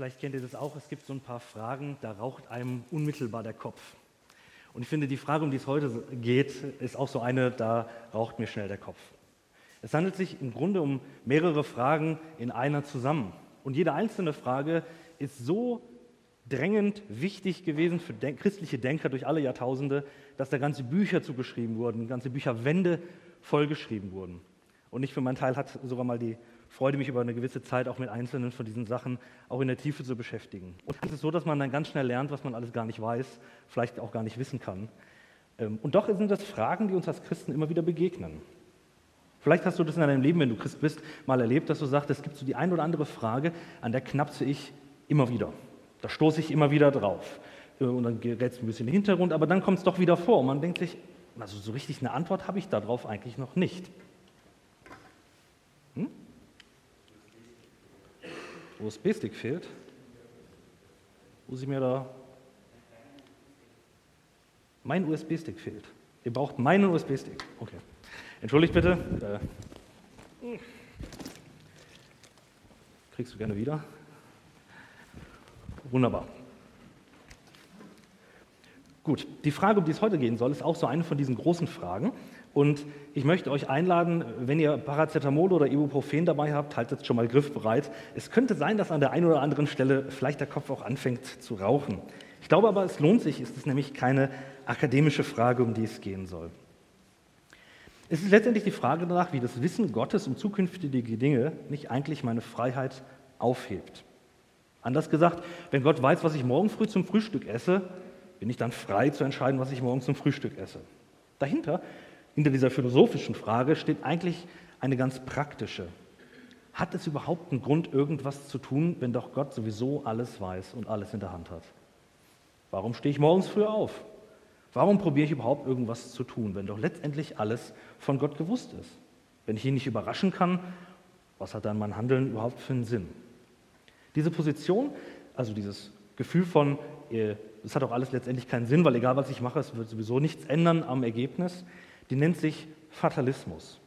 Vielleicht kennt ihr das auch, es gibt so ein paar Fragen, da raucht einem unmittelbar der Kopf. Und ich finde, die Frage, um die es heute geht, ist auch so eine, da raucht mir schnell der Kopf. Es handelt sich im Grunde um mehrere Fragen in einer zusammen. Und jede einzelne Frage ist so drängend wichtig gewesen für christliche Denker durch alle Jahrtausende, dass da ganze Bücher zugeschrieben wurden, ganze Bücherwände vollgeschrieben wurden. Und ich für meinen Teil hatte sogar mal die Freude, mich über eine gewisse Zeit auch mit einzelnen von diesen Sachen auch in der Tiefe zu beschäftigen. Und es ist so, dass man dann ganz schnell lernt, was man alles gar nicht weiß, vielleicht auch gar nicht wissen kann. Ähm, und doch sind das Fragen, die uns als Christen immer wieder begegnen. Vielleicht hast du das in deinem Leben, wenn du Christ bist, mal erlebt, dass du sagst, es gibt so die ein oder andere Frage, an der knapse ich immer wieder. Da stoße ich immer wieder drauf. Äh, und dann gerät es ein bisschen in den Hintergrund, aber dann kommt es doch wieder vor. Und man denkt sich, also so richtig eine Antwort habe ich darauf eigentlich noch nicht. USB-Stick fehlt. Muss ich mir da. Mein USB-Stick fehlt. Ihr braucht meinen USB-Stick. Okay. Entschuldigt bitte. Äh, kriegst du gerne wieder. Wunderbar. Gut, die Frage, um die es heute gehen soll, ist auch so eine von diesen großen Fragen. Und ich möchte euch einladen, wenn ihr Paracetamol oder Ibuprofen dabei habt, haltet schon mal griffbereit. Es könnte sein, dass an der einen oder anderen Stelle vielleicht der Kopf auch anfängt zu rauchen. Ich glaube aber, es lohnt sich, es ist nämlich keine akademische Frage, um die es gehen soll. Es ist letztendlich die Frage danach, wie das Wissen Gottes um zukünftige Dinge nicht eigentlich meine Freiheit aufhebt. Anders gesagt, wenn Gott weiß, was ich morgen früh zum Frühstück esse, bin ich dann frei zu entscheiden, was ich morgen zum Frühstück esse. Dahinter, hinter dieser philosophischen Frage, steht eigentlich eine ganz praktische. Hat es überhaupt einen Grund, irgendwas zu tun, wenn doch Gott sowieso alles weiß und alles in der Hand hat? Warum stehe ich morgens früh auf? Warum probiere ich überhaupt irgendwas zu tun, wenn doch letztendlich alles von Gott gewusst ist? Wenn ich ihn nicht überraschen kann, was hat dann mein Handeln überhaupt für einen Sinn? Diese Position, also dieses Gefühl von, es hat auch alles letztendlich keinen Sinn, weil egal was ich mache, es wird sowieso nichts ändern am Ergebnis, die nennt sich Fatalismus.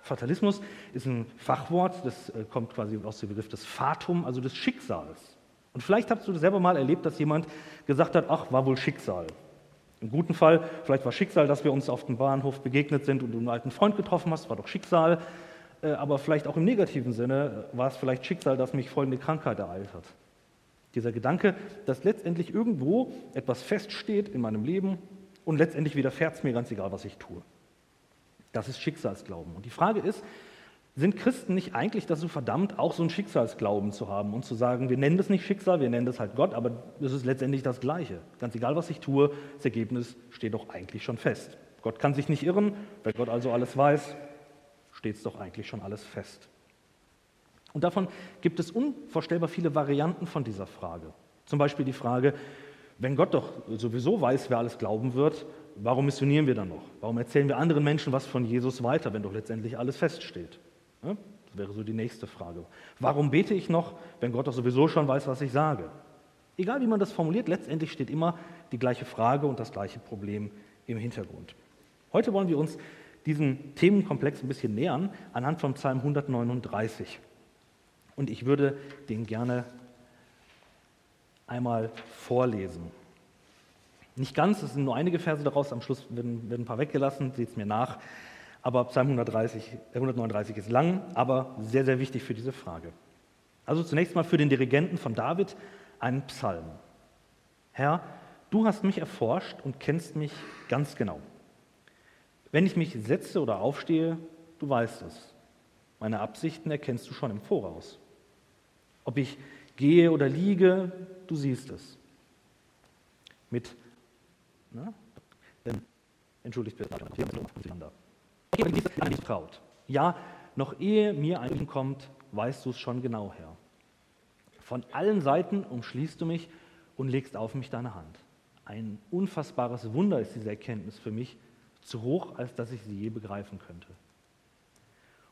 Fatalismus ist ein Fachwort, das äh, kommt quasi aus dem Begriff des Fatum, also des Schicksals. Und vielleicht hast du selber mal erlebt, dass jemand gesagt hat, ach, war wohl Schicksal. Im guten Fall, vielleicht war Schicksal, dass wir uns auf dem Bahnhof begegnet sind und du einen alten Freund getroffen hast, war doch Schicksal. Äh, aber vielleicht auch im negativen Sinne war es vielleicht Schicksal, dass mich folgende Krankheit ereilt hat. Dieser Gedanke, dass letztendlich irgendwo etwas feststeht in meinem Leben und letztendlich widerfährt es mir ganz egal, was ich tue. Das ist Schicksalsglauben. Und die Frage ist, sind Christen nicht eigentlich dazu verdammt, auch so einen Schicksalsglauben zu haben und zu sagen, wir nennen das nicht Schicksal, wir nennen das halt Gott, aber es ist letztendlich das Gleiche. Ganz egal, was ich tue, das Ergebnis steht doch eigentlich schon fest. Gott kann sich nicht irren, weil Gott also alles weiß, steht es doch eigentlich schon alles fest. Und davon gibt es unvorstellbar viele Varianten von dieser Frage. Zum Beispiel die Frage, wenn Gott doch sowieso weiß, wer alles glauben wird, warum missionieren wir dann noch? Warum erzählen wir anderen Menschen was von Jesus weiter, wenn doch letztendlich alles feststeht? Das wäre so die nächste Frage. Warum bete ich noch, wenn Gott doch sowieso schon weiß, was ich sage? Egal wie man das formuliert, letztendlich steht immer die gleiche Frage und das gleiche Problem im Hintergrund. Heute wollen wir uns diesen Themenkomplex ein bisschen nähern anhand von Psalm 139. Und ich würde den gerne einmal vorlesen. Nicht ganz, es sind nur einige Verse daraus, am Schluss werden, werden ein paar weggelassen, seht es mir nach. Aber Psalm 130, 139 ist lang, aber sehr, sehr wichtig für diese Frage. Also zunächst mal für den Dirigenten von David ein Psalm. Herr, du hast mich erforscht und kennst mich ganz genau. Wenn ich mich setze oder aufstehe, du weißt es. Meine Absichten erkennst du schon im Voraus. Ob ich gehe oder liege, du siehst es. Mit, na, entschuldigt bitte, miteinander nicht traut. Ja, noch ehe mir ein kommt, weißt du es schon genau, Herr. Von allen Seiten umschließt du mich und legst auf mich deine Hand. Ein unfassbares Wunder ist diese Erkenntnis für mich, zu hoch, als dass ich sie je begreifen könnte.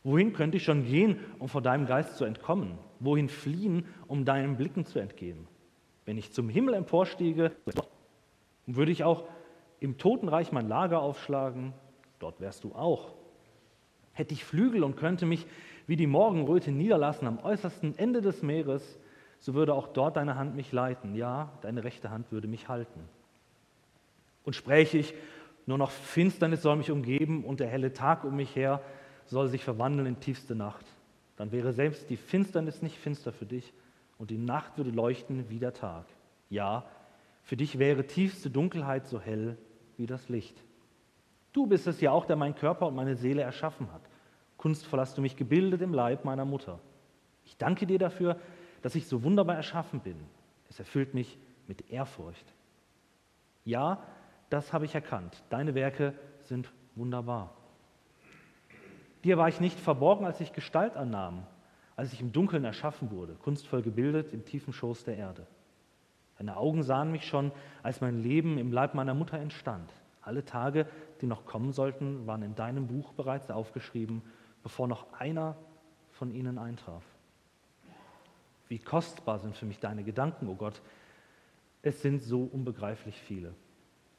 Wohin könnte ich schon gehen, um vor deinem Geist zu entkommen? Wohin fliehen, um deinen Blicken zu entgehen? Wenn ich zum Himmel emporstiege, würde ich auch im Totenreich mein Lager aufschlagen, dort wärst du auch. Hätte ich Flügel und könnte mich wie die Morgenröte niederlassen am äußersten Ende des Meeres, so würde auch dort deine Hand mich leiten. Ja, deine rechte Hand würde mich halten. Und spräche ich, nur noch Finsternis soll mich umgeben und der helle Tag um mich her soll sich verwandeln in tiefste Nacht. Dann wäre selbst die Finsternis nicht finster für dich und die Nacht würde leuchten wie der Tag. Ja, für dich wäre tiefste Dunkelheit so hell wie das Licht. Du bist es ja auch, der mein Körper und meine Seele erschaffen hat. Kunstvoll hast du mich gebildet im Leib meiner Mutter. Ich danke dir dafür, dass ich so wunderbar erschaffen bin. Es erfüllt mich mit Ehrfurcht. Ja, das habe ich erkannt. Deine Werke sind wunderbar. Dir war ich nicht verborgen, als ich Gestalt annahm, als ich im Dunkeln erschaffen wurde, kunstvoll gebildet im tiefen Schoß der Erde. Deine Augen sahen mich schon, als mein Leben im Leib meiner Mutter entstand. Alle Tage, die noch kommen sollten, waren in deinem Buch bereits aufgeschrieben, bevor noch einer von ihnen eintraf. Wie kostbar sind für mich deine Gedanken, o oh Gott. Es sind so unbegreiflich viele.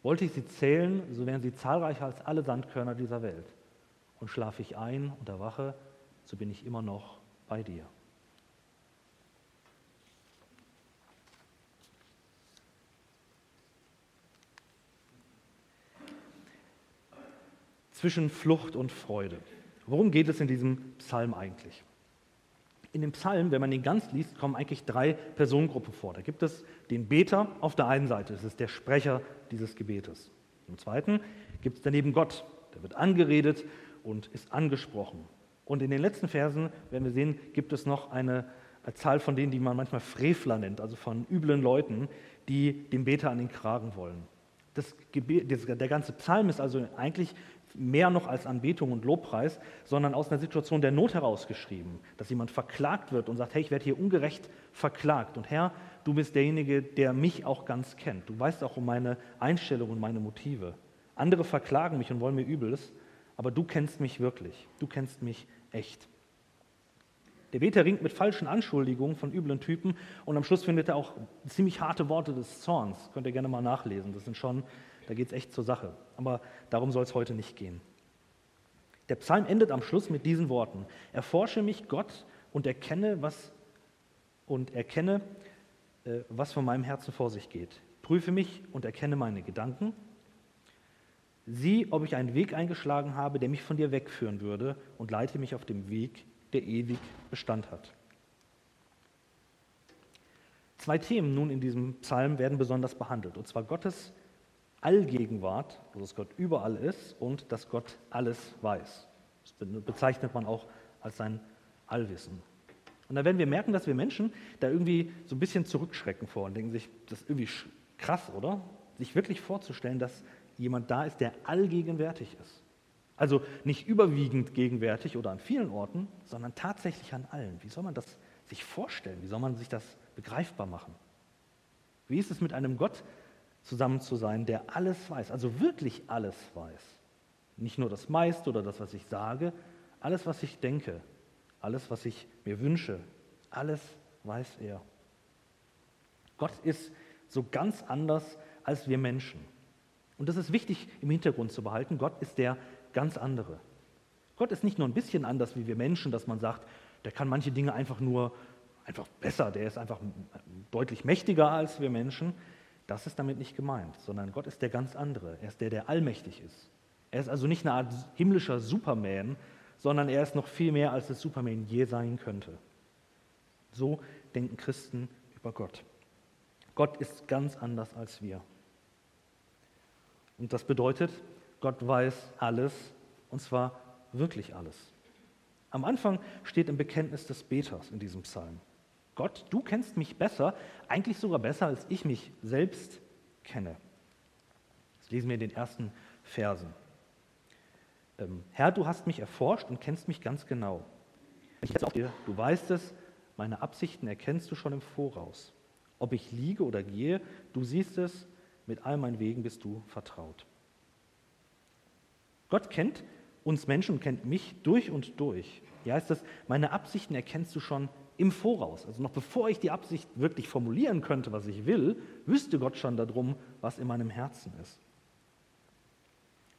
Wollte ich sie zählen, so wären sie zahlreicher als alle Sandkörner dieser Welt. Und schlafe ich ein und erwache, so bin ich immer noch bei dir. Zwischen Flucht und Freude. Worum geht es in diesem Psalm eigentlich? In dem Psalm, wenn man ihn ganz liest, kommen eigentlich drei Personengruppen vor. Da gibt es den Beter auf der einen Seite, das ist der Sprecher dieses Gebetes. Im zweiten gibt es daneben Gott, der wird angeredet und ist angesprochen. Und in den letzten Versen werden wir sehen, gibt es noch eine, Zahl von denen, die man manchmal Frevler nennt, also von üblen Leuten, die dem Beter an den Kragen wollen. Das Gebet, der ganze Psalm ist also eigentlich mehr noch als Anbetung und Lobpreis, sondern aus einer Situation der Not herausgeschrieben, dass jemand verklagt wird und sagt, hey, ich werde hier ungerecht verklagt und Herr, du bist derjenige, der mich auch ganz kennt. Du weißt auch um meine Einstellung und meine Motive. Andere verklagen mich und wollen mir Übles, aber du kennst mich wirklich, du kennst mich echt. Der Beter ringt mit falschen Anschuldigungen von üblen Typen und am Schluss findet er auch ziemlich harte Worte des Zorns. Könnt ihr gerne mal nachlesen. Das sind schon da geht es echt zur Sache. Aber darum soll es heute nicht gehen. Der Psalm endet am Schluss mit diesen Worten: Erforsche mich, Gott, und erkenne, was, und erkenne, äh, was von meinem Herzen vor sich geht. Prüfe mich und erkenne meine Gedanken. Sieh, ob ich einen Weg eingeschlagen habe, der mich von dir wegführen würde, und leite mich auf dem Weg, der ewig Bestand hat. Zwei Themen nun in diesem Psalm werden besonders behandelt, und zwar Gottes Allgegenwart, also dass Gott überall ist und dass Gott alles weiß. Das bezeichnet man auch als sein Allwissen. Und da werden wir merken, dass wir Menschen da irgendwie so ein bisschen zurückschrecken vor und denken sich, das ist irgendwie krass, oder? Sich wirklich vorzustellen, dass jemand da ist, der allgegenwärtig ist. Also nicht überwiegend gegenwärtig oder an vielen Orten, sondern tatsächlich an allen. Wie soll man das sich vorstellen? Wie soll man sich das begreifbar machen? Wie ist es mit einem Gott, zusammen zu sein, der alles weiß, also wirklich alles weiß. Nicht nur das meiste oder das, was ich sage, alles, was ich denke, alles, was ich mir wünsche, alles weiß er. Gott ist so ganz anders als wir Menschen. Und das ist wichtig im Hintergrund zu behalten. Gott ist der ganz andere. Gott ist nicht nur ein bisschen anders wie wir Menschen, dass man sagt, der kann manche Dinge einfach nur einfach besser, der ist einfach deutlich mächtiger als wir Menschen. Das ist damit nicht gemeint, sondern Gott ist der ganz andere. Er ist der, der allmächtig ist. Er ist also nicht eine Art himmlischer Superman, sondern er ist noch viel mehr, als es Superman je sein könnte. So denken Christen über Gott. Gott ist ganz anders als wir. Und das bedeutet, Gott weiß alles, und zwar wirklich alles. Am Anfang steht im Bekenntnis des Beters in diesem Psalm. Gott, du kennst mich besser, eigentlich sogar besser, als ich mich selbst kenne. Das lesen wir in den ersten Versen. Ähm, Herr, du hast mich erforscht und kennst mich ganz genau. Ich jetzt dir, du weißt es, meine Absichten erkennst du schon im Voraus. Ob ich liege oder gehe, du siehst es, mit all meinen Wegen bist du vertraut. Gott kennt uns Menschen und kennt mich durch und durch. Hier heißt es, meine Absichten erkennst du schon im Voraus. Also noch bevor ich die Absicht wirklich formulieren könnte, was ich will, wüsste Gott schon darum, was in meinem Herzen ist.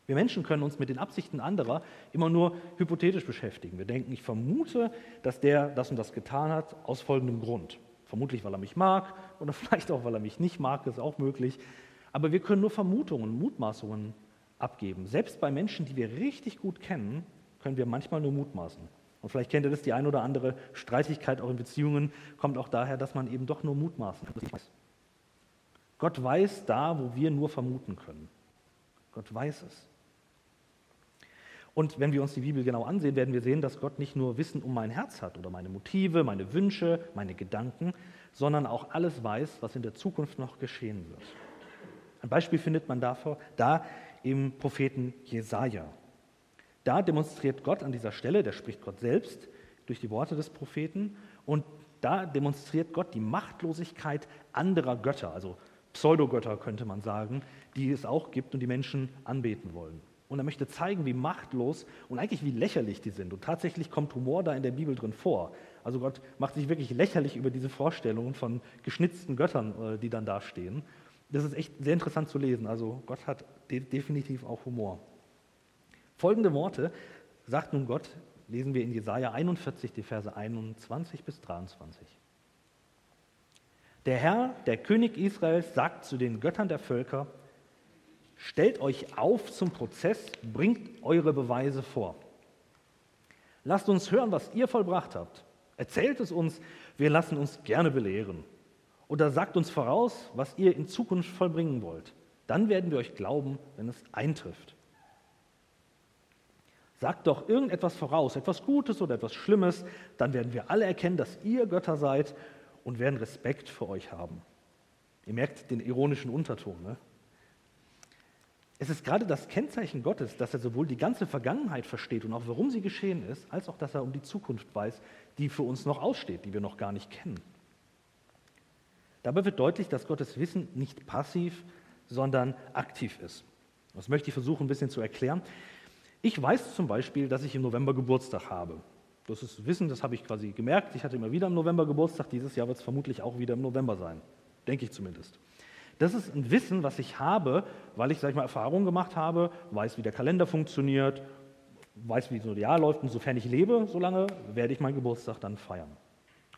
Wir Menschen können uns mit den Absichten anderer immer nur hypothetisch beschäftigen. Wir denken, ich vermute, dass der das und das getan hat, aus folgendem Grund. Vermutlich, weil er mich mag oder vielleicht auch, weil er mich nicht mag, ist auch möglich. Aber wir können nur Vermutungen, Mutmaßungen abgeben. Selbst bei Menschen, die wir richtig gut kennen, können wir manchmal nur mutmaßen. Und vielleicht kennt ihr das, die ein oder andere Streitigkeit auch in Beziehungen kommt auch daher, dass man eben doch nur mutmaßen kann. Gott weiß da, wo wir nur vermuten können. Gott weiß es. Und wenn wir uns die Bibel genau ansehen, werden wir sehen, dass Gott nicht nur Wissen um mein Herz hat oder meine Motive, meine Wünsche, meine Gedanken, sondern auch alles weiß, was in der Zukunft noch geschehen wird. Ein Beispiel findet man davor, da im Propheten Jesaja. Da demonstriert Gott an dieser Stelle, der spricht Gott selbst durch die Worte des Propheten, und da demonstriert Gott die Machtlosigkeit anderer Götter, also Pseudogötter könnte man sagen, die es auch gibt und die Menschen anbeten wollen. Und er möchte zeigen, wie machtlos und eigentlich wie lächerlich die sind. Und tatsächlich kommt Humor da in der Bibel drin vor. Also Gott macht sich wirklich lächerlich über diese Vorstellungen von geschnitzten Göttern, äh, die dann da stehen. Das ist echt sehr interessant zu lesen. Also Gott hat de definitiv auch Humor. Folgende Worte sagt nun Gott, lesen wir in Jesaja 41, die Verse 21 bis 23. Der Herr, der König Israels, sagt zu den Göttern der Völker: Stellt euch auf zum Prozess, bringt eure Beweise vor. Lasst uns hören, was ihr vollbracht habt. Erzählt es uns, wir lassen uns gerne belehren. Oder sagt uns voraus, was ihr in Zukunft vollbringen wollt. Dann werden wir euch glauben, wenn es eintrifft. Sagt doch irgendetwas voraus, etwas Gutes oder etwas Schlimmes, dann werden wir alle erkennen, dass ihr Götter seid und werden Respekt für euch haben. Ihr merkt den ironischen Unterton. Ne? Es ist gerade das Kennzeichen Gottes, dass er sowohl die ganze Vergangenheit versteht und auch warum sie geschehen ist, als auch, dass er um die Zukunft weiß, die für uns noch aussteht, die wir noch gar nicht kennen. Dabei wird deutlich, dass Gottes Wissen nicht passiv, sondern aktiv ist. Das möchte ich versuchen ein bisschen zu erklären. Ich weiß zum Beispiel, dass ich im November Geburtstag habe. Das ist Wissen, das habe ich quasi gemerkt. Ich hatte immer wieder im November Geburtstag. Dieses Jahr wird es vermutlich auch wieder im November sein. Denke ich zumindest. Das ist ein Wissen, was ich habe, weil ich, sag ich mal, Erfahrungen gemacht habe, weiß, wie der Kalender funktioniert, weiß, wie so ein Jahr läuft. Und sofern ich lebe, solange werde ich meinen Geburtstag dann feiern.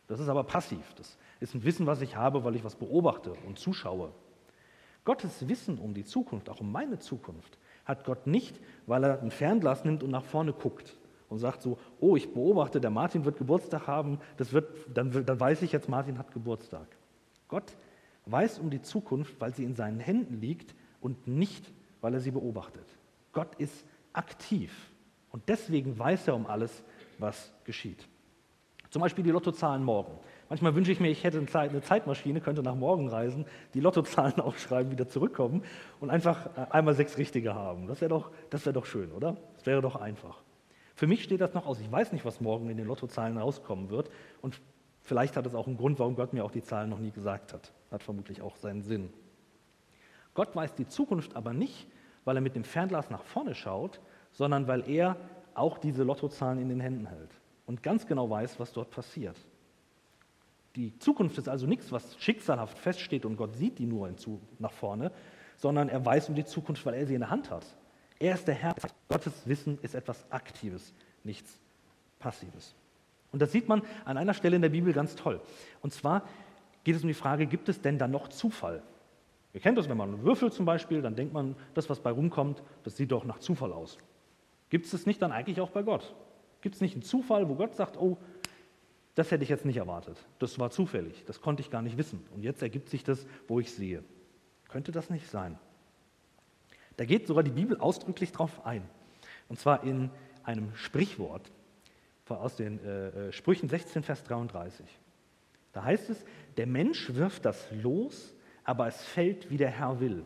Das ist aber passiv. Das ist ein Wissen, was ich habe, weil ich was beobachte und zuschaue. Gottes Wissen um die Zukunft, auch um meine Zukunft, hat Gott nicht, weil er ein Fernglas nimmt und nach vorne guckt und sagt so, oh, ich beobachte, der Martin wird Geburtstag haben, das wird, dann, dann weiß ich jetzt, Martin hat Geburtstag. Gott weiß um die Zukunft, weil sie in seinen Händen liegt und nicht, weil er sie beobachtet. Gott ist aktiv und deswegen weiß er um alles, was geschieht. Zum Beispiel die Lottozahlen morgen. Manchmal wünsche ich mir, ich hätte eine Zeitmaschine, könnte nach morgen reisen, die Lottozahlen aufschreiben, wieder zurückkommen und einfach äh, einmal sechs richtige haben. Das wäre doch, wär doch schön, oder? Das wäre doch einfach. Für mich steht das noch aus. Ich weiß nicht, was morgen in den Lottozahlen rauskommen wird. Und vielleicht hat es auch einen Grund, warum Gott mir auch die Zahlen noch nie gesagt hat. Hat vermutlich auch seinen Sinn. Gott weiß die Zukunft aber nicht, weil er mit dem Fernglas nach vorne schaut, sondern weil er auch diese Lottozahlen in den Händen hält und ganz genau weiß, was dort passiert. Die Zukunft ist also nichts, was schicksalhaft feststeht und Gott sieht die nur nach vorne, sondern er weiß um die Zukunft, weil er sie in der Hand hat. Er ist der Herr. Gottes Wissen ist etwas Aktives, nichts Passives. Und das sieht man an einer Stelle in der Bibel ganz toll. Und zwar geht es um die Frage, gibt es denn da noch Zufall? Ihr kennt das, wenn man würfelt zum Beispiel, dann denkt man, das, was bei rumkommt, das sieht doch nach Zufall aus. Gibt es das nicht dann eigentlich auch bei Gott? Gibt es nicht einen Zufall, wo Gott sagt, oh, das hätte ich jetzt nicht erwartet. Das war zufällig, das konnte ich gar nicht wissen. Und jetzt ergibt sich das, wo ich sehe. Könnte das nicht sein? Da geht sogar die Bibel ausdrücklich drauf ein. Und zwar in einem Sprichwort aus den äh, äh Sprüchen 16, Vers 33. Da heißt es, der Mensch wirft das los, aber es fällt, wie der Herr will.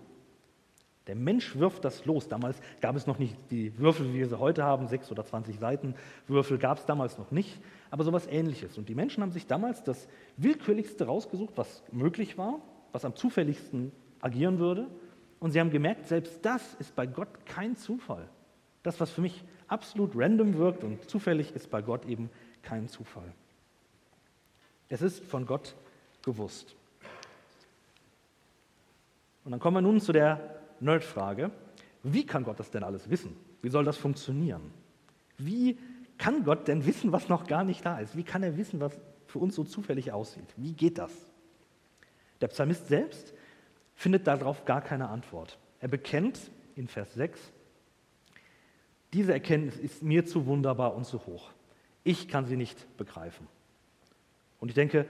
Der Mensch wirft das los. Damals gab es noch nicht die Würfel, wie wir sie heute haben, sechs oder zwanzig Seiten Würfel gab es damals noch nicht, aber sowas ähnliches. Und die Menschen haben sich damals das Willkürlichste rausgesucht, was möglich war, was am zufälligsten agieren würde. Und sie haben gemerkt, selbst das ist bei Gott kein Zufall. Das, was für mich absolut random wirkt und zufällig, ist bei Gott eben kein Zufall. Es ist von Gott gewusst. Und dann kommen wir nun zu der Nerdfrage, wie kann Gott das denn alles wissen? Wie soll das funktionieren? Wie kann Gott denn wissen, was noch gar nicht da ist? Wie kann er wissen, was für uns so zufällig aussieht. Wie geht das? Der Psalmist selbst findet darauf gar keine Antwort. Er bekennt in Vers 6, diese Erkenntnis ist mir zu wunderbar und zu hoch. Ich kann sie nicht begreifen. Und ich denke,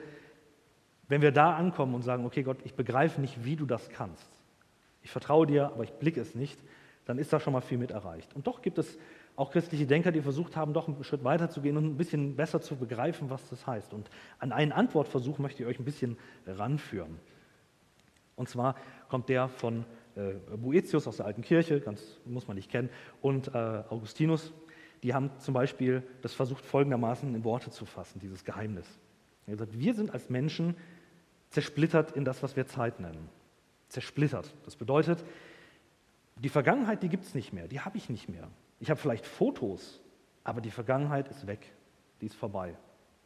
wenn wir da ankommen und sagen, okay Gott, ich begreife nicht, wie du das kannst, ich vertraue dir, aber ich blicke es nicht, dann ist da schon mal viel mit erreicht. Und doch gibt es auch christliche Denker, die versucht haben, doch einen Schritt weiter zu gehen und ein bisschen besser zu begreifen, was das heißt. Und an einen Antwortversuch möchte ich euch ein bisschen ranführen. Und zwar kommt der von äh, Boetius aus der alten Kirche, ganz muss man nicht kennen, und äh, Augustinus. Die haben zum Beispiel das versucht folgendermaßen in Worte zu fassen, dieses Geheimnis. Er hat gesagt, wir sind als Menschen zersplittert in das, was wir Zeit nennen. Zersplittert. Das bedeutet, die Vergangenheit, die gibt es nicht mehr, die habe ich nicht mehr. Ich habe vielleicht Fotos, aber die Vergangenheit ist weg, die ist vorbei.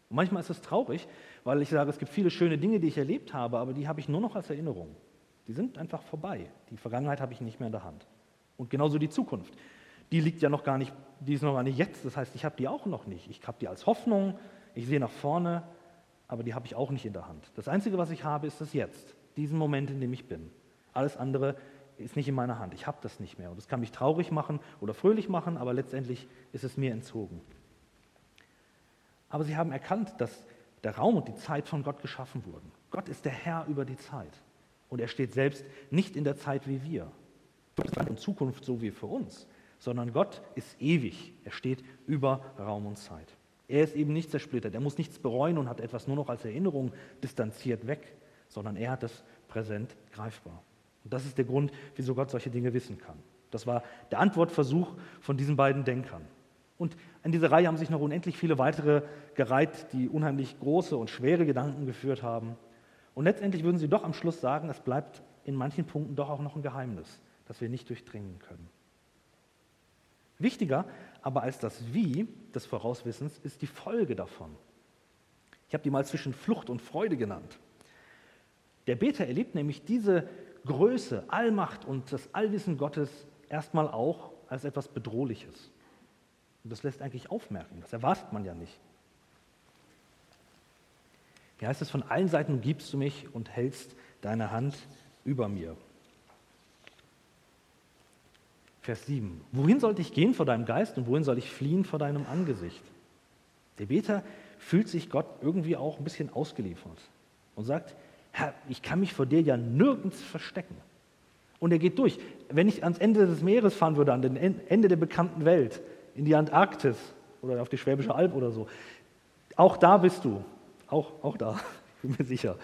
Und manchmal ist es traurig, weil ich sage, es gibt viele schöne Dinge, die ich erlebt habe, aber die habe ich nur noch als Erinnerung. Die sind einfach vorbei. Die Vergangenheit habe ich nicht mehr in der Hand. Und genauso die Zukunft. Die liegt ja noch gar nicht, die ist noch gar nicht jetzt. Das heißt, ich habe die auch noch nicht. Ich habe die als Hoffnung, ich sehe nach vorne, aber die habe ich auch nicht in der Hand. Das Einzige, was ich habe, ist das Jetzt, diesen Moment, in dem ich bin. Alles andere ist nicht in meiner Hand. Ich habe das nicht mehr. Und das kann mich traurig machen oder fröhlich machen, aber letztendlich ist es mir entzogen. Aber sie haben erkannt, dass der Raum und die Zeit von Gott geschaffen wurden. Gott ist der Herr über die Zeit. Und er steht selbst nicht in der Zeit wie wir. Und Zukunft so wie für uns. Sondern Gott ist ewig. Er steht über Raum und Zeit. Er ist eben nicht zersplittert. Er muss nichts bereuen und hat etwas nur noch als Erinnerung distanziert weg, sondern er hat es präsent greifbar. Und das ist der Grund, wieso Gott solche Dinge wissen kann. Das war der Antwortversuch von diesen beiden Denkern. Und in dieser Reihe haben sich noch unendlich viele weitere gereiht, die unheimlich große und schwere Gedanken geführt haben. Und letztendlich würden sie doch am Schluss sagen, es bleibt in manchen Punkten doch auch noch ein Geheimnis, das wir nicht durchdringen können. Wichtiger aber als das Wie des Vorauswissens ist die Folge davon. Ich habe die mal zwischen Flucht und Freude genannt. Der Beter erlebt nämlich diese Größe, Allmacht und das Allwissen Gottes erstmal auch als etwas Bedrohliches. Und das lässt eigentlich aufmerken, das erwartet man ja nicht. Wie heißt es, von allen Seiten umgibst du mich und hältst deine Hand über mir. Vers 7. Wohin sollte ich gehen vor deinem Geist und wohin soll ich fliehen vor deinem Angesicht? Der Beter fühlt sich Gott irgendwie auch ein bisschen ausgeliefert und sagt, Herr, ich kann mich vor dir ja nirgends verstecken. Und er geht durch. Wenn ich ans Ende des Meeres fahren würde, an den Ende der bekannten Welt, in die Antarktis oder auf die Schwäbische Alb oder so, auch da bist du. Auch, auch da, bin mir sicher.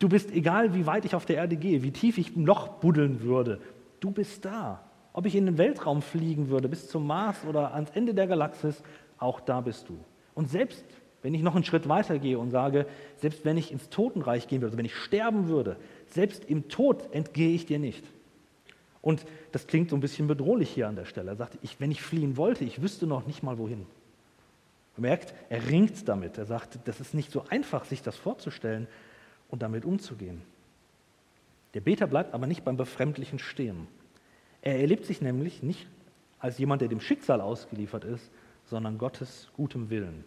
Du bist, egal wie weit ich auf der Erde gehe, wie tief ich im Loch buddeln würde, du bist da. Ob ich in den Weltraum fliegen würde, bis zum Mars oder ans Ende der Galaxis, auch da bist du. Und selbst wenn ich noch einen Schritt weiter gehe und sage, selbst wenn ich ins Totenreich gehen würde, also wenn ich sterben würde, selbst im Tod entgehe ich dir nicht. Und das klingt so ein bisschen bedrohlich hier an der Stelle. Er sagt, ich, wenn ich fliehen wollte, ich wüsste noch nicht mal wohin. Er merkt, er ringt damit. Er sagt, das ist nicht so einfach, sich das vorzustellen und damit umzugehen. Der Beter bleibt aber nicht beim Befremdlichen stehen. Er erlebt sich nämlich nicht als jemand, der dem Schicksal ausgeliefert ist, sondern Gottes gutem Willen.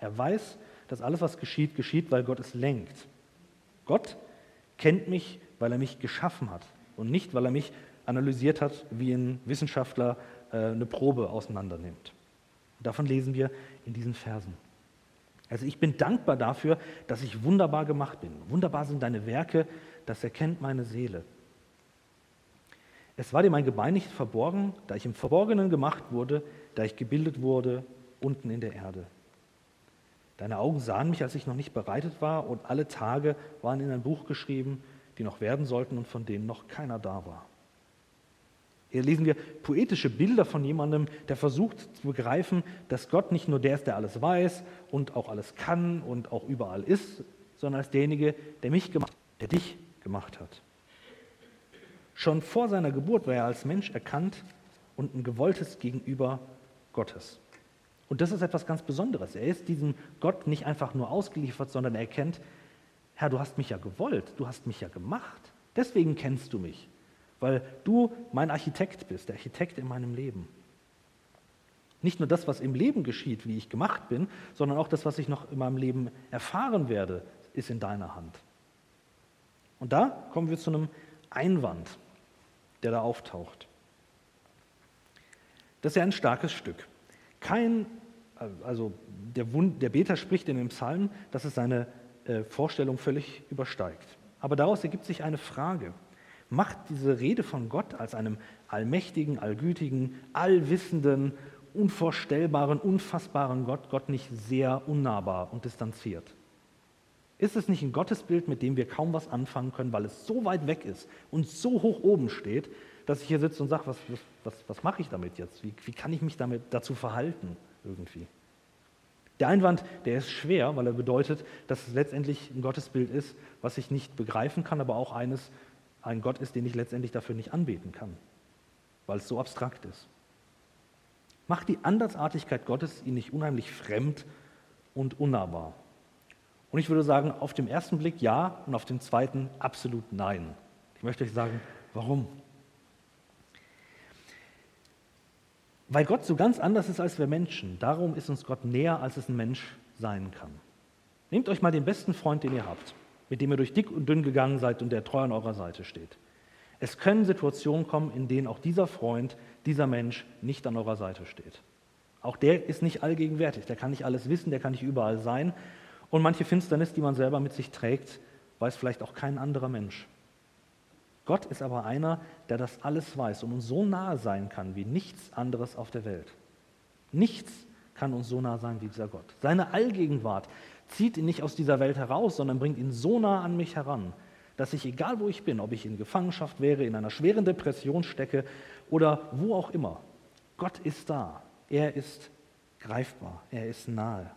Er weiß, dass alles, was geschieht, geschieht, weil Gott es lenkt. Gott kennt mich, weil er mich geschaffen hat und nicht, weil er mich analysiert hat, wie ein Wissenschaftler äh, eine Probe auseinandernimmt. Davon lesen wir in diesen Versen. Also ich bin dankbar dafür, dass ich wunderbar gemacht bin. Wunderbar sind deine Werke, das erkennt meine Seele. Es war dir mein Gebein nicht verborgen, da ich im Verborgenen gemacht wurde, da ich gebildet wurde unten in der Erde. Deine Augen sahen mich, als ich noch nicht bereitet war, und alle Tage waren in ein Buch geschrieben, die noch werden sollten und von denen noch keiner da war. Hier lesen wir poetische Bilder von jemandem, der versucht zu begreifen, dass Gott nicht nur der ist, der alles weiß und auch alles kann und auch überall ist, sondern als derjenige, der mich gemacht, der dich gemacht hat. Schon vor seiner Geburt war er als Mensch erkannt und ein gewolltes Gegenüber Gottes. Und das ist etwas ganz Besonderes. Er ist diesem Gott nicht einfach nur ausgeliefert, sondern er erkennt, Herr, du hast mich ja gewollt, du hast mich ja gemacht. Deswegen kennst du mich, weil du mein Architekt bist, der Architekt in meinem Leben. Nicht nur das, was im Leben geschieht, wie ich gemacht bin, sondern auch das, was ich noch in meinem Leben erfahren werde, ist in deiner Hand. Und da kommen wir zu einem Einwand, der da auftaucht. Das ist ja ein starkes Stück. Kein, also der, Wund, der Beter spricht in dem Psalm, dass es seine äh, Vorstellung völlig übersteigt. Aber daraus ergibt sich eine Frage. Macht diese Rede von Gott als einem allmächtigen, allgütigen, allwissenden, unvorstellbaren, unfassbaren Gott Gott nicht sehr unnahbar und distanziert? Ist es nicht ein Gottesbild, mit dem wir kaum was anfangen können, weil es so weit weg ist und so hoch oben steht, dass ich hier sitze und sage, was, was, was mache ich damit jetzt? Wie, wie kann ich mich damit dazu verhalten irgendwie? Der Einwand, der ist schwer, weil er bedeutet, dass es letztendlich ein Gottesbild ist, was ich nicht begreifen kann, aber auch eines, ein Gott ist, den ich letztendlich dafür nicht anbeten kann, weil es so abstrakt ist. Macht die Andersartigkeit Gottes ihn nicht unheimlich fremd und unnahbar? Und ich würde sagen, auf dem ersten Blick ja und auf dem zweiten absolut nein. Ich möchte euch sagen, warum? Weil Gott so ganz anders ist als wir Menschen. Darum ist uns Gott näher, als es ein Mensch sein kann. Nehmt euch mal den besten Freund, den ihr habt, mit dem ihr durch dick und dünn gegangen seid und der treu an eurer Seite steht. Es können Situationen kommen, in denen auch dieser Freund, dieser Mensch nicht an eurer Seite steht. Auch der ist nicht allgegenwärtig, der kann nicht alles wissen, der kann nicht überall sein. Und manche Finsternis, die man selber mit sich trägt, weiß vielleicht auch kein anderer Mensch. Gott ist aber einer, der das alles weiß und uns so nahe sein kann wie nichts anderes auf der Welt. Nichts kann uns so nah sein wie dieser Gott. Seine Allgegenwart zieht ihn nicht aus dieser Welt heraus, sondern bringt ihn so nah an mich heran, dass ich, egal wo ich bin, ob ich in Gefangenschaft wäre, in einer schweren Depression stecke oder wo auch immer, Gott ist da. Er ist greifbar. Er ist nahe.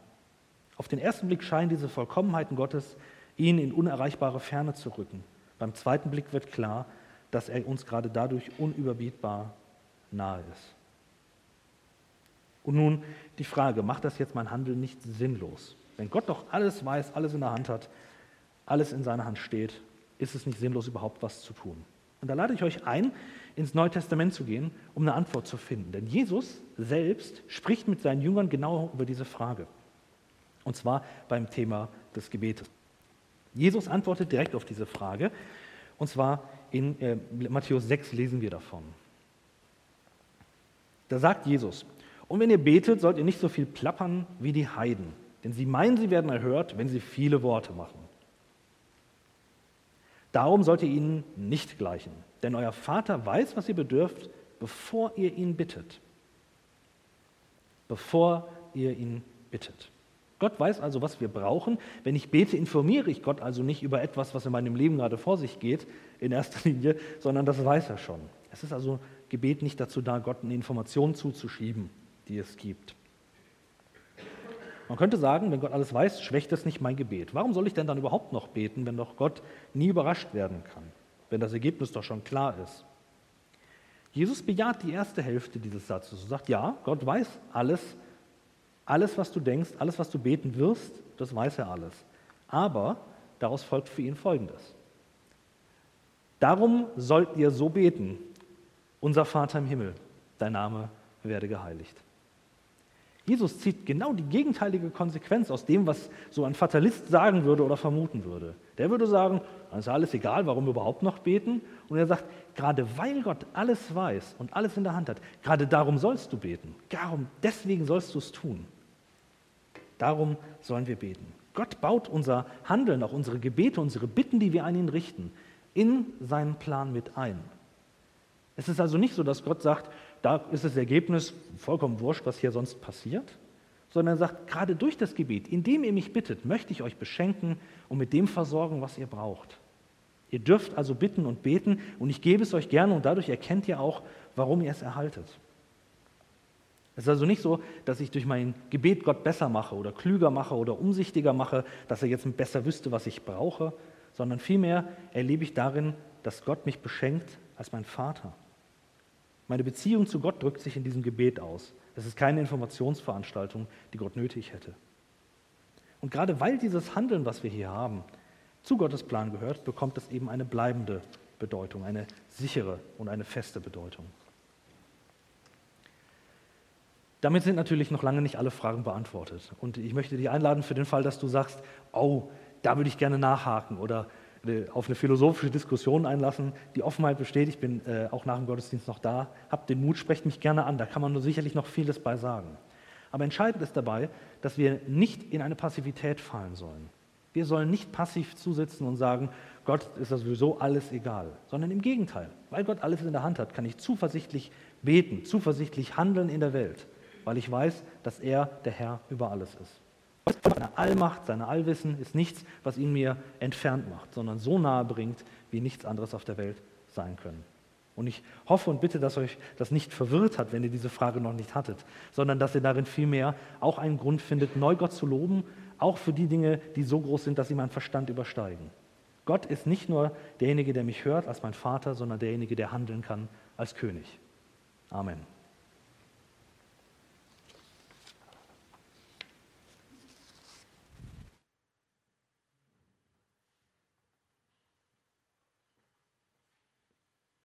Auf den ersten Blick scheinen diese Vollkommenheiten Gottes ihn in unerreichbare Ferne zu rücken. Beim zweiten Blick wird klar, dass er uns gerade dadurch unüberbietbar nahe ist. Und nun die Frage, macht das jetzt mein Handeln nicht sinnlos? Wenn Gott doch alles weiß, alles in der Hand hat, alles in seiner Hand steht, ist es nicht sinnlos, überhaupt was zu tun? Und da lade ich euch ein, ins Neue Testament zu gehen, um eine Antwort zu finden. Denn Jesus selbst spricht mit seinen Jüngern genau über diese Frage. Und zwar beim Thema des Gebetes. Jesus antwortet direkt auf diese Frage. Und zwar in äh, Matthäus 6 lesen wir davon. Da sagt Jesus, und wenn ihr betet, sollt ihr nicht so viel plappern wie die Heiden, denn sie meinen, sie werden erhört, wenn sie viele Worte machen. Darum sollt ihr ihnen nicht gleichen, denn euer Vater weiß, was ihr bedürft, bevor ihr ihn bittet. Bevor ihr ihn bittet. Gott weiß also, was wir brauchen. Wenn ich bete, informiere ich Gott also nicht über etwas, was in meinem Leben gerade vor sich geht, in erster Linie, sondern das weiß er schon. Es ist also Gebet nicht dazu da, Gott eine Information zuzuschieben, die es gibt. Man könnte sagen, wenn Gott alles weiß, schwächt es nicht mein Gebet. Warum soll ich denn dann überhaupt noch beten, wenn doch Gott nie überrascht werden kann, wenn das Ergebnis doch schon klar ist? Jesus bejaht die erste Hälfte dieses Satzes und sagt, ja, Gott weiß alles, alles, was du denkst, alles, was du beten wirst, das weiß er alles. Aber daraus folgt für ihn Folgendes. Darum sollt ihr so beten, unser Vater im Himmel, dein Name werde geheiligt. Jesus zieht genau die gegenteilige Konsequenz aus dem, was so ein Fatalist sagen würde oder vermuten würde. Der würde sagen, dann ist alles egal, warum überhaupt noch beten. Und er sagt, gerade weil Gott alles weiß und alles in der Hand hat, gerade darum sollst du beten. Darum, deswegen sollst du es tun. Darum sollen wir beten. Gott baut unser Handeln, auch unsere Gebete, unsere Bitten, die wir an ihn richten, in seinen Plan mit ein. Es ist also nicht so, dass Gott sagt, da ist das Ergebnis vollkommen wurscht, was hier sonst passiert, sondern er sagt, gerade durch das Gebet, indem ihr mich bittet, möchte ich euch beschenken und mit dem versorgen, was ihr braucht. Ihr dürft also bitten und beten und ich gebe es euch gerne und dadurch erkennt ihr auch, warum ihr es erhaltet. Es ist also nicht so, dass ich durch mein Gebet Gott besser mache oder klüger mache oder umsichtiger mache, dass er jetzt besser wüsste, was ich brauche, sondern vielmehr erlebe ich darin, dass Gott mich beschenkt als mein Vater. Meine Beziehung zu Gott drückt sich in diesem Gebet aus. Es ist keine Informationsveranstaltung, die Gott nötig hätte. Und gerade weil dieses Handeln, was wir hier haben, zu Gottes Plan gehört, bekommt es eben eine bleibende Bedeutung, eine sichere und eine feste Bedeutung. Damit sind natürlich noch lange nicht alle Fragen beantwortet. Und ich möchte dich einladen für den Fall, dass du sagst, oh, da würde ich gerne nachhaken oder äh, auf eine philosophische Diskussion einlassen. Die Offenheit besteht, ich bin äh, auch nach dem Gottesdienst noch da. Habt den Mut, sprecht mich gerne an, da kann man sicherlich noch vieles bei sagen. Aber entscheidend ist dabei, dass wir nicht in eine Passivität fallen sollen. Wir sollen nicht passiv zusitzen und sagen, Gott ist das sowieso alles egal, sondern im Gegenteil. Weil Gott alles in der Hand hat, kann ich zuversichtlich beten, zuversichtlich handeln in der Welt, weil ich weiß, dass er der Herr über alles ist. Seine Allmacht, seine Allwissen ist nichts, was ihn mir entfernt macht, sondern so nahe bringt, wie nichts anderes auf der Welt sein können. Und ich hoffe und bitte, dass euch das nicht verwirrt hat, wenn ihr diese Frage noch nicht hattet, sondern dass ihr darin vielmehr auch einen Grund findet, neu Gott zu loben, auch für die Dinge, die so groß sind, dass sie meinen Verstand übersteigen. Gott ist nicht nur derjenige, der mich hört als mein Vater, sondern derjenige, der handeln kann als König. Amen.